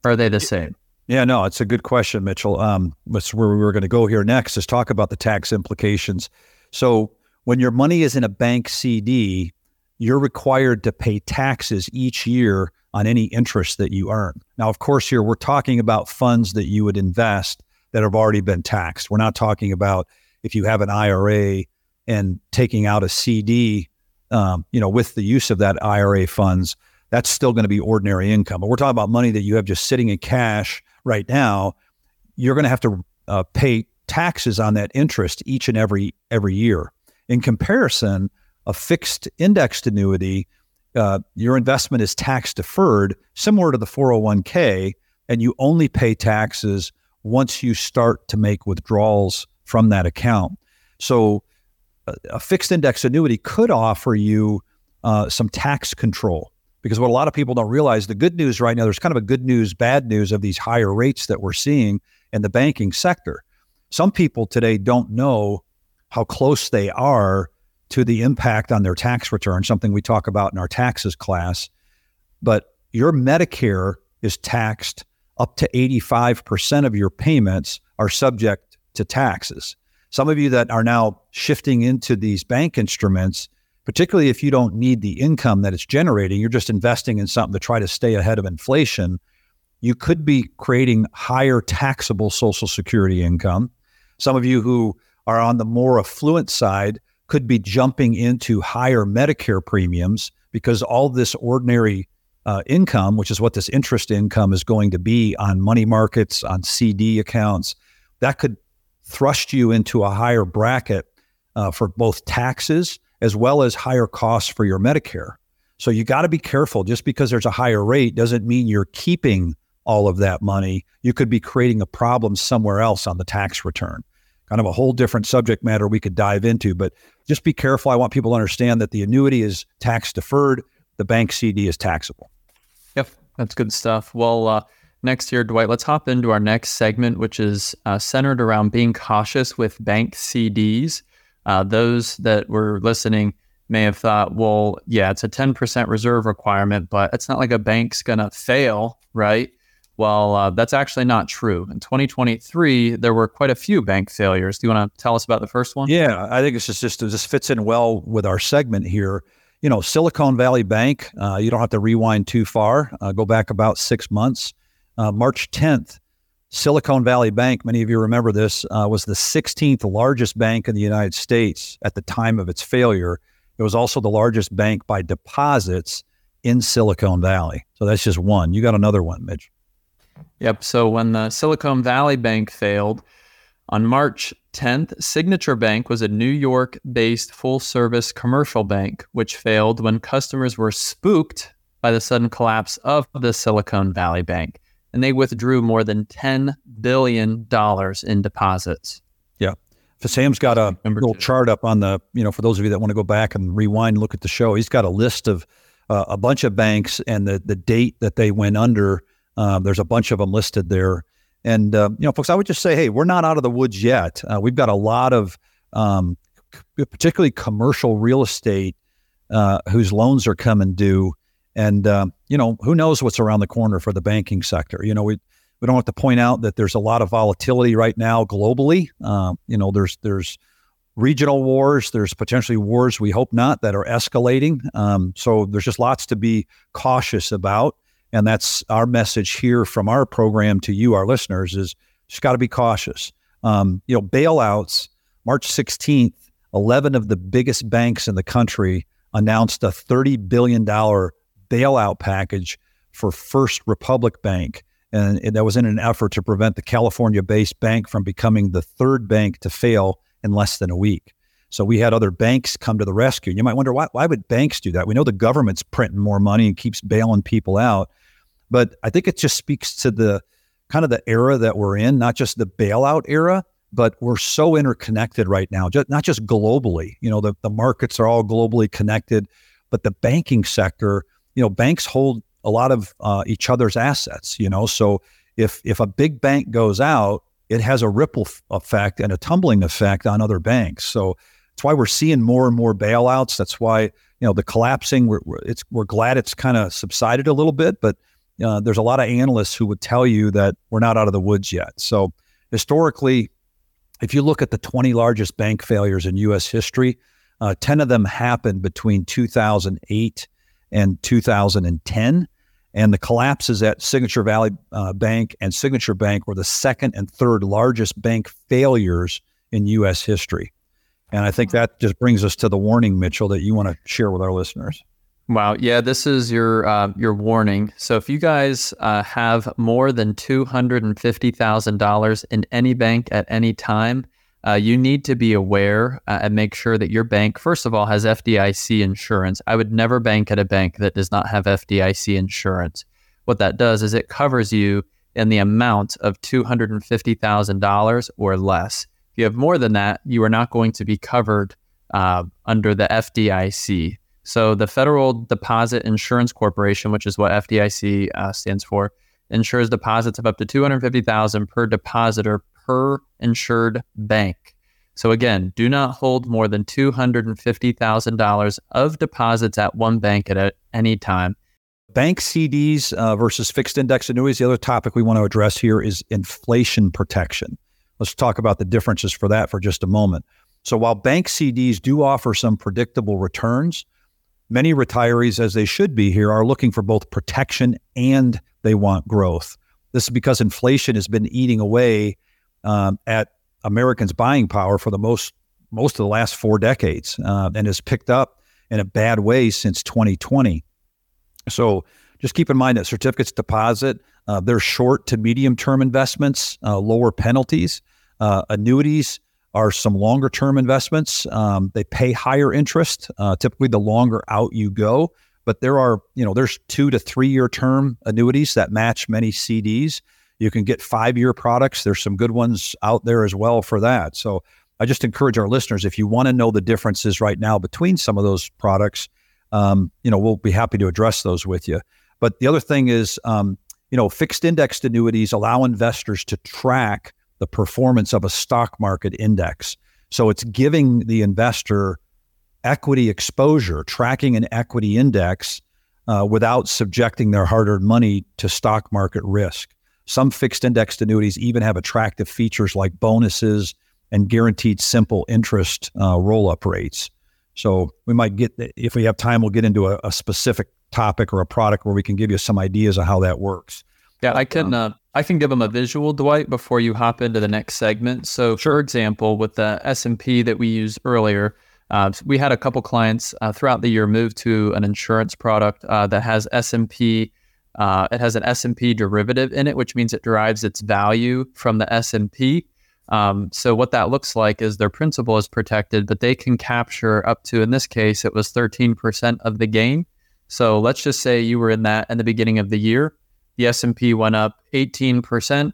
Or are they the same? Yeah, no, it's a good question, Mitchell. Um, that's where we were going to go here next is talk about the tax implications. So when your money is in a bank CD, you're required to pay taxes each year on any interest that you earn. Now, of course, here we're talking about funds that you would invest that have already been taxed. We're not talking about if you have an IRA and taking out a CD, um, you know, with the use of that IRA funds, that's still going to be ordinary income. But we're talking about money that you have just sitting in cash right now. You're going to have to uh, pay taxes on that interest each and every every year. In comparison, a fixed indexed annuity, uh, your investment is tax deferred, similar to the 401k, and you only pay taxes once you start to make withdrawals from that account. So, a, a fixed index annuity could offer you uh, some tax control because what a lot of people don't realize the good news right now, there's kind of a good news, bad news of these higher rates that we're seeing in the banking sector. Some people today don't know how close they are to the impact on their tax return, something we talk about in our taxes class. But your Medicare is taxed up to 85% of your payments are subject to taxes. Some of you that are now shifting into these bank instruments, particularly if you don't need the income that it's generating, you're just investing in something to try to stay ahead of inflation, you could be creating higher taxable Social Security income. Some of you who are on the more affluent side could be jumping into higher Medicare premiums because all this ordinary uh, income, which is what this interest income is going to be on money markets, on CD accounts, that could thrust you into a higher bracket uh, for both taxes as well as higher costs for your Medicare. So you got to be careful. Just because there's a higher rate doesn't mean you're keeping all of that money. You could be creating a problem somewhere else on the tax return kind of a whole different subject matter we could dive into. But just be careful. I want people to understand that the annuity is tax deferred, the bank CD is taxable. Yep, that's good stuff. Well, uh, next year, Dwight, let's hop into our next segment, which is uh, centered around being cautious with bank CDs. Uh, those that were listening may have thought, well, yeah, it's a 10% reserve requirement, but it's not like a bank's going to fail, right? Well, uh, that's actually not true. In 2023, there were quite a few bank failures. Do you want to tell us about the first one? Yeah, I think it's just, just this fits in well with our segment here. You know, Silicon Valley Bank. Uh, you don't have to rewind too far. Uh, go back about six months. Uh, March 10th, Silicon Valley Bank. Many of you remember this uh, was the 16th largest bank in the United States at the time of its failure. It was also the largest bank by deposits in Silicon Valley. So that's just one. You got another one, Mitch. Yep. So when the Silicon Valley Bank failed, on March 10th, Signature Bank was a New York based full service commercial bank, which failed when customers were spooked by the sudden collapse of the Silicon Valley Bank. And they withdrew more than $10 billion in deposits. Yeah. So Sam's got a Number little two. chart up on the, you know, for those of you that want to go back and rewind and look at the show, he's got a list of uh, a bunch of banks and the, the date that they went under uh, there's a bunch of them listed there. And, uh, you know, folks, I would just say, hey, we're not out of the woods yet. Uh, we've got a lot of, um, c- particularly commercial real estate, uh, whose loans are coming due. And, um, you know, who knows what's around the corner for the banking sector? You know, we, we don't have to point out that there's a lot of volatility right now globally. Uh, you know, there's, there's, regional wars. There's potentially wars we hope not that are escalating. Um, so there's just lots to be cautious about. And that's our message here from our program to you, our listeners, is just got to be cautious. Um, you know, bailouts, March 16th, 11 of the biggest banks in the country announced a $30 billion bailout package for First Republic Bank. And, that was in an effort to prevent the California based bank from becoming the third bank to fail in less than a week. So we had other banks come to the rescue. You might wonder why, why would banks do that? We know the government's printing more money and keeps bailing people out. But I think it just speaks to the kind of the era that we're in, not just the bailout era, but we're so interconnected right now, just, not just globally. You know, the, the markets are all globally connected, but the banking sector, you know, banks hold a lot of uh, each other's assets, you know. So if if a big bank goes out, it has a ripple effect and a tumbling effect on other banks. So that's why we're seeing more and more bailouts. That's why you know the collapsing. We're we're, we're glad it's kind of subsided a little bit, but uh, there's a lot of analysts who would tell you that we're not out of the woods yet. So historically, if you look at the 20 largest bank failures in U.S. history, uh, 10 of them happened between 2008 and 2010. And the collapses at Signature Valley uh, Bank and Signature Bank were the second and third largest bank failures in U.S. history. And I think that just brings us to the warning, Mitchell, that you want to share with our listeners. Wow. Yeah, this is your uh, your warning. So if you guys uh, have more than two hundred and fifty thousand dollars in any bank at any time, uh, you need to be aware uh, and make sure that your bank, first of all, has FDIC insurance. I would never bank at a bank that does not have FDIC insurance. What that does is it covers you in the amount of two hundred and fifty thousand dollars or less. If you have more than that, you are not going to be covered uh, under the FDIC. So the Federal Deposit Insurance Corporation, which is what FDIC uh, stands for, insures deposits of up to 250,000 per depositor per insured bank. So again, do not hold more than $250,000 of deposits at one bank at any time. Bank CDs uh, versus fixed index annuities. The other topic we want to address here is inflation protection. Let's talk about the differences for that for just a moment. So while bank CDs do offer some predictable returns, many retirees, as they should be here, are looking for both protection and they want growth. This is because inflation has been eating away um, at Americans' buying power for the most most of the last four decades, uh, and has picked up in a bad way since 2020. So just keep in mind that certificates deposit, uh, they're short to medium term investments, uh, lower penalties. Uh, annuities are some longer term investments. Um, they pay higher interest, uh, typically the longer out you go. But there are, you know, there's two to three year term annuities that match many CDs. You can get five year products. There's some good ones out there as well for that. So I just encourage our listeners if you want to know the differences right now between some of those products, um, you know, we'll be happy to address those with you. But the other thing is, um, you know, fixed indexed annuities allow investors to track the performance of a stock market index. So it's giving the investor equity exposure, tracking an equity index uh, without subjecting their hard earned money to stock market risk. Some fixed indexed annuities even have attractive features like bonuses and guaranteed simple interest uh, roll up rates. So we might get, if we have time, we'll get into a, a, specific topic or a product where we can give you some ideas of how that works. Yeah, I can. Um, uh, I can give them a visual, Dwight, before you hop into the next segment. So, for example, with the S and P that we used earlier, uh, we had a couple clients uh, throughout the year move to an insurance product uh, that has S and P. Uh, it has an S and P derivative in it, which means it derives its value from the S and P. Um, so what that looks like is their principal is protected, but they can capture up to, in this case, it was 13% of the gain. So let's just say you were in that in the beginning of the year the S&P went up 18%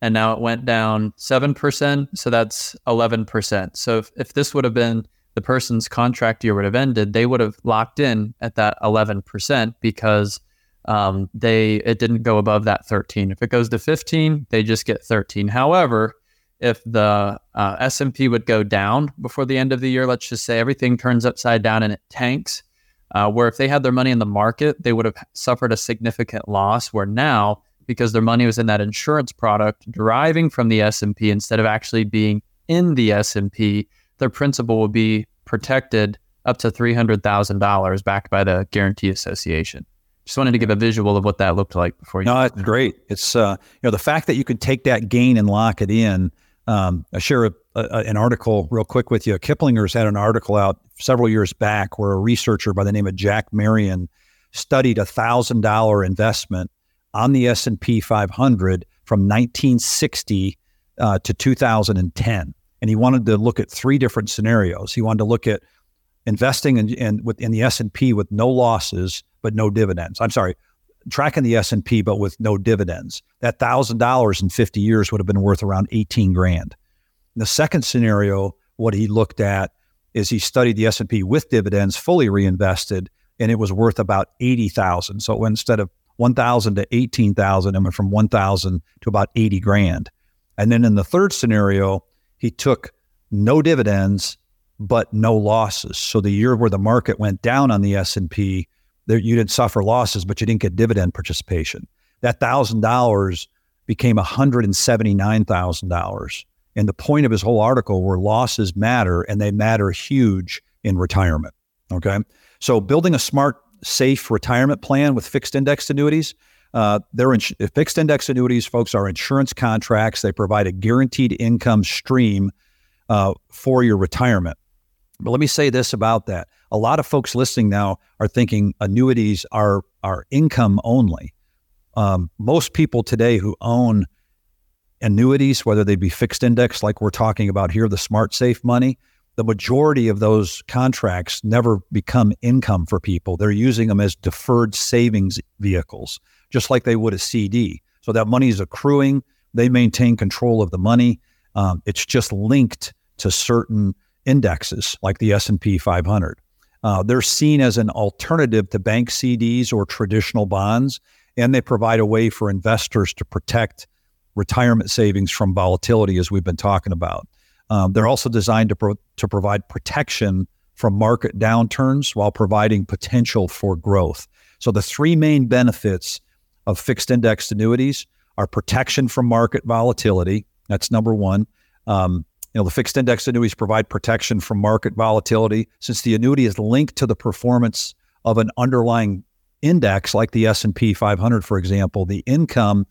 and now it went down 7%, so that's 11%. So if, if this would have been the person's contract year would have ended, they would have locked in at that 11% because um, they it didn't go above that 13. If it goes to 15, they just get 13. However, if the uh, S&P would go down before the end of the year, let's just say everything turns upside down and it tanks, uh, where if they had their money in the market, they would have suffered a significant loss. Where now, because their money was in that insurance product deriving from the S&P instead of actually being in the S&P, their principal will be protected up to $300,000 backed by the Guarantee Association. Just wanted to give a visual of what that looked like before you. No, it's great. It's uh, you know the fact that you could take that gain and lock it in. Um, I share a, an article real quick with you. Kiplinger's had an article out several years back where a researcher by the name of Jack Marrion studied a thousand dollar investment on the S&P 500 from 1960 uh, to 2010 and he wanted to look at three different scenarios. He wanted to look at investing in, in, in the S&P with no losses but no dividends. I'm sorry tracking the S&P but with no dividends. That $1000 in 50 years would have been worth around 18 grand in the second scenario what he looked at is he studied the S&P with dividends fully reinvested and it was worth about 80,000. So instead of 1,000 to 18,000 it went from 1,000 to about 80 grand. And then in the third scenario, he took no dividends but no losses. So the year where the market went down on the S&P, you didn't suffer losses, but you didn't get dividend participation. That $1,000 became $179,000. And the point of his whole article were losses matter and they matter huge in retirement. Okay. So building a smart, safe retirement plan with fixed indexed annuities, uh, they're in, fixed index annuities, folks, are insurance contracts. They provide a guaranteed income stream uh, for your retirement. But let me say this about that. A lot of folks listening now are thinking annuities are, are income only. Um, most people today who own annuities, whether they be fixed index like we're talking about here, the smart safe money, the majority of those contracts never become income for people. They're using them as deferred savings vehicles just like they would a CD. So that money is accruing. They maintain control of the money. Um, it's just linked to certain indexes like the S&P 500. Uh, they're seen as an alternative to bank CDs or traditional bonds, and they provide a way for investors to protect retirement savings from volatility, as we've been talking about. Um, they're also designed to, pro- to provide protection from market downturns while providing potential for growth. So, the three main benefits of fixed indexed annuities are protection from market volatility. That's number one. Um, you know, the fixed index annuities provide protection from market volatility since the annuity is linked to the performance of an underlying index like the S&P 500 for example, the income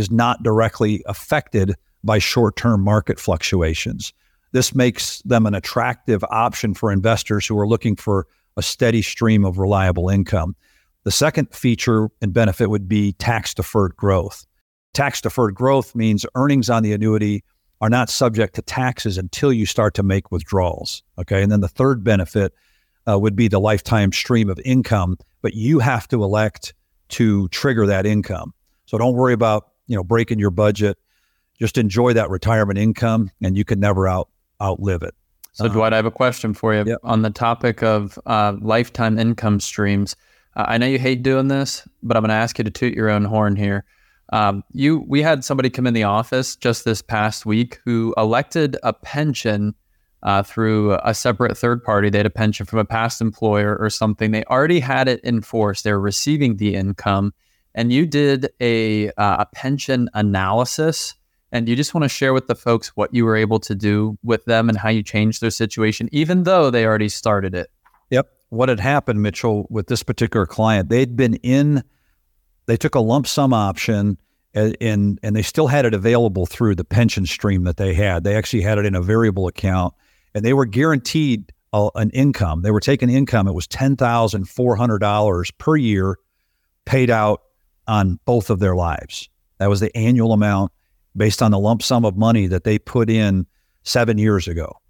is not directly affected by short-term market fluctuations. This makes them an attractive option for investors who are looking for a steady stream of reliable income. The second feature and benefit would be tax deferred growth. Tax deferred growth means earnings on the annuity are not subject to taxes until you start to make withdrawals. Okay. And then the third benefit uh, would be the lifetime stream of income, but you have to elect to trigger that income. So don't worry about, you know, breaking your budget. Just enjoy that retirement income and you can never out outlive it. So, Dwight, I have a question for you yep. on the topic of uh, lifetime income streams. Uh, I know you hate doing this, but I'm going to ask you to toot your own horn here. Um, you, we had somebody come in the office just this past week who elected a pension uh, through a separate third party. They had a pension from a past employer or something. They already had it in force. They're receiving the income, and you did a uh, a pension analysis. And you just want to share with the folks what you were able to do with them and how you changed their situation, even though they already started it. Yep what had happened, Mitchell, with this particular client, they'd been in, they took a lump sum option and, and, and they still had it available through the pension stream that they had. They actually had it in a variable account and they were guaranteed a, an income. They were taking income. It was $10,400 per year paid out on both of their lives. That was the annual amount based on the lump sum of money that they put in seven years ago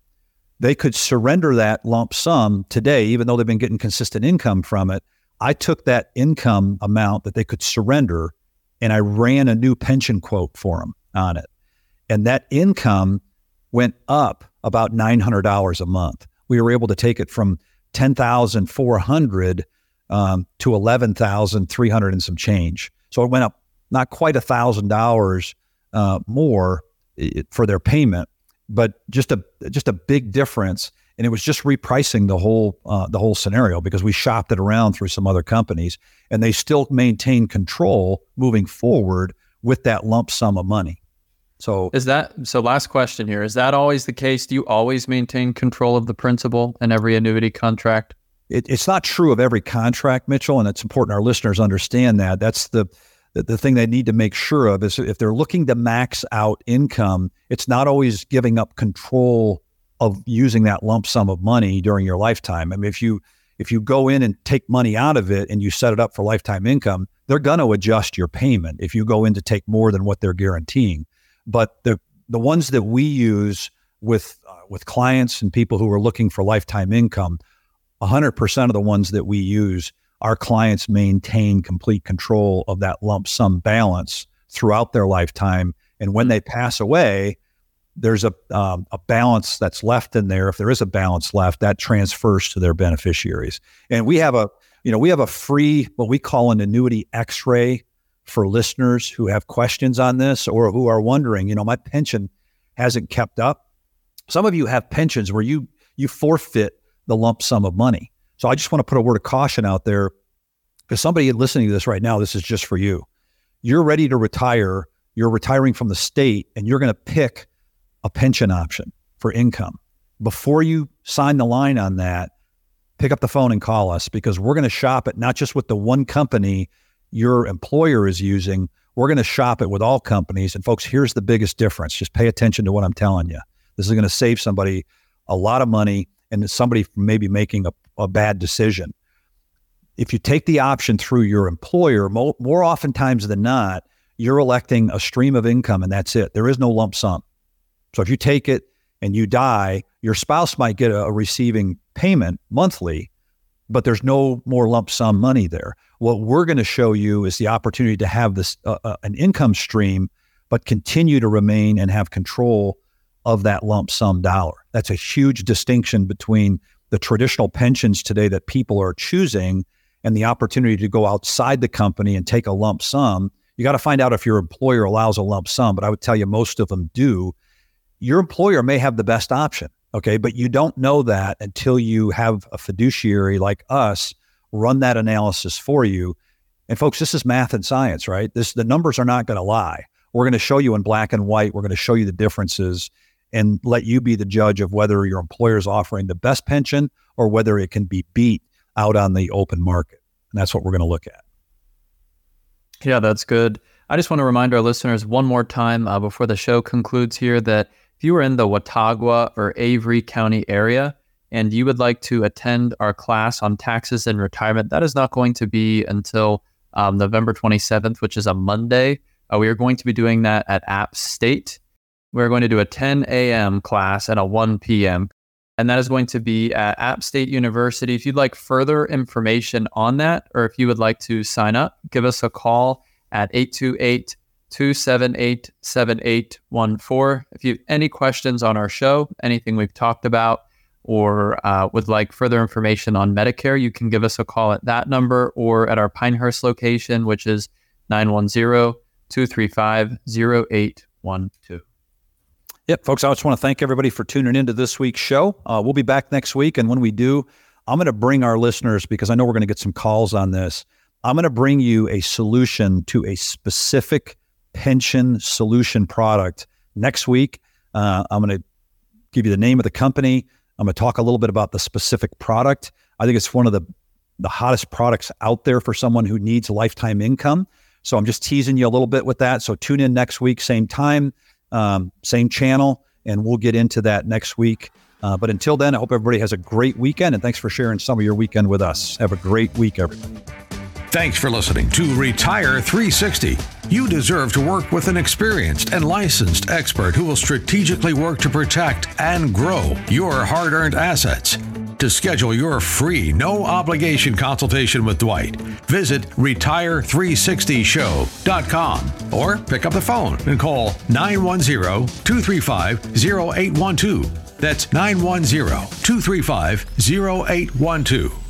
they could surrender that lump sum today, even though they've been getting consistent income from it. I took that income amount that they could surrender and I ran a new pension quote for them on it. And that income went up about $900 a month. We were able to take it from 10,400 um, to 11,300 and some change. So it went up not quite a thousand dollars uh, more for their payment, but just a just a big difference. And it was just repricing the whole uh, the whole scenario because we shopped it around through some other companies, and they still maintain control moving forward with that lump sum of money. So is that so? Last question here: Is that always the case? Do you always maintain control of the principal in every annuity contract? It, it's not true of every contract, Mitchell, and it's important our listeners understand that. That's the the, the thing they need to make sure of is if they're looking to max out income, it's not always giving up control of using that lump sum of money during your lifetime. I mean, if you if you go in and take money out of it and you set it up for lifetime income, they're going to adjust your payment if you go in to take more than what they're guaranteeing. But the the ones that we use with uh, with clients and people who are looking for lifetime income, 100% of the ones that we use our clients maintain complete control of that lump sum balance throughout their lifetime. And when they pass away, there's a um, a balance that's left in there. If there is a balance left, that transfers to their beneficiaries. And we have a you know we have a free what we call an annuity X-ray for listeners who have questions on this or who are wondering, you know, my pension hasn't kept up. Some of you have pensions where you you forfeit the lump sum of money. So I just want to put a word of caution out there because somebody listening to this right now, this is just for you. You're ready to retire, you're retiring from the state, and you're going to pick a pension option for income. Before you sign the line on that, pick up the phone and call us because we're going to shop it not just with the one company your employer is using. We're going to shop it with all companies. And folks, here's the biggest difference. Just pay attention to what I'm telling you. This is going to save somebody a lot of money and somebody maybe making a, a bad decision. If you take the option through your employer, more, more oftentimes than not, you're electing a stream of income and that's it. There is no lump sum. So if you take it and you die, your spouse might get a, a receiving payment monthly, but there's no more lump sum money there. What we're going to show you is the opportunity to have this uh, uh, an income stream, but continue to remain and have control of that lump sum dollar. That's a huge distinction between the traditional pensions today that people are choosing and the opportunity to go outside the company and take a lump sum. You got to find out if your employer allows a lump sum, but I would tell you most of them do your employer may have the best option. Okay. But you don't know that until you have a fiduciary like us run that analysis for you. And folks, this is math and science, right? This the numbers are not going to lie. We're going to show you in black and white. We're going to show you the differences and let you be the judge of whether your employer is offering the best pension or whether it can be beat out on the open market. And that's what we're going to look at. Yeah, that's good. I just want to remind our listeners one more time uh, before the show concludes here that if you are in the Watauga or Avery County area and you would like to attend our class on taxes and retirement, that is not going to be until um, November 27th, which is a Monday. Uh, we are going to be doing that at App State. We're going to do a 10 a.m. class and a 1 p.m. And that is going to be at App State University. If you'd like further information on that, or if you would like to sign up, give us a call at 828 278 7814. If you have any questions on our show, anything we've talked about, or uh, would like further information on Medicare, you can give us a call at that number or at our Pinehurst location, which is 910 235 0812. Yep, folks, I just want to thank everybody for tuning into this week's show. Uh, we'll be back next week. And when we do, I'm going to bring our listeners, because I know we're going to get some calls on this, I'm going to bring you a solution to a specific pension solution product. Next week, uh, I'm going to give you the name of the company. I'm going to talk a little bit about the specific product. I think it's one of the the hottest products out there for someone who needs lifetime income. So I'm just teasing you a little bit with that. So tune in next week, same time, um, same channel, and we'll get into that next week. Uh, but until then, I hope everybody has a great weekend, and thanks for sharing some of your weekend with us. Have a great week, everybody. Thanks for listening to Retire 360. You deserve to work with an experienced and licensed expert who will strategically work to protect and grow your hard earned assets. To schedule your free, no obligation consultation with Dwight, visit retire360show.com or pick up the phone and call 910 235 0812. That's 910 235 0812.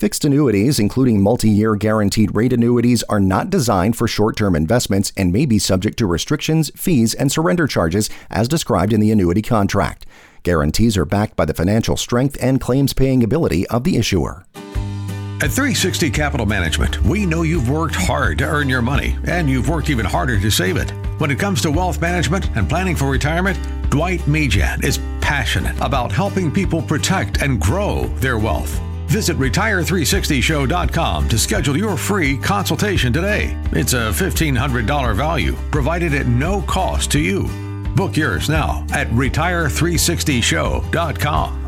Fixed annuities, including multi year guaranteed rate annuities, are not designed for short term investments and may be subject to restrictions, fees, and surrender charges as described in the annuity contract. Guarantees are backed by the financial strength and claims paying ability of the issuer. At 360 Capital Management, we know you've worked hard to earn your money, and you've worked even harder to save it. When it comes to wealth management and planning for retirement, Dwight Mejan is passionate about helping people protect and grow their wealth. Visit Retire360Show.com to schedule your free consultation today. It's a $1,500 value, provided at no cost to you. Book yours now at Retire360Show.com.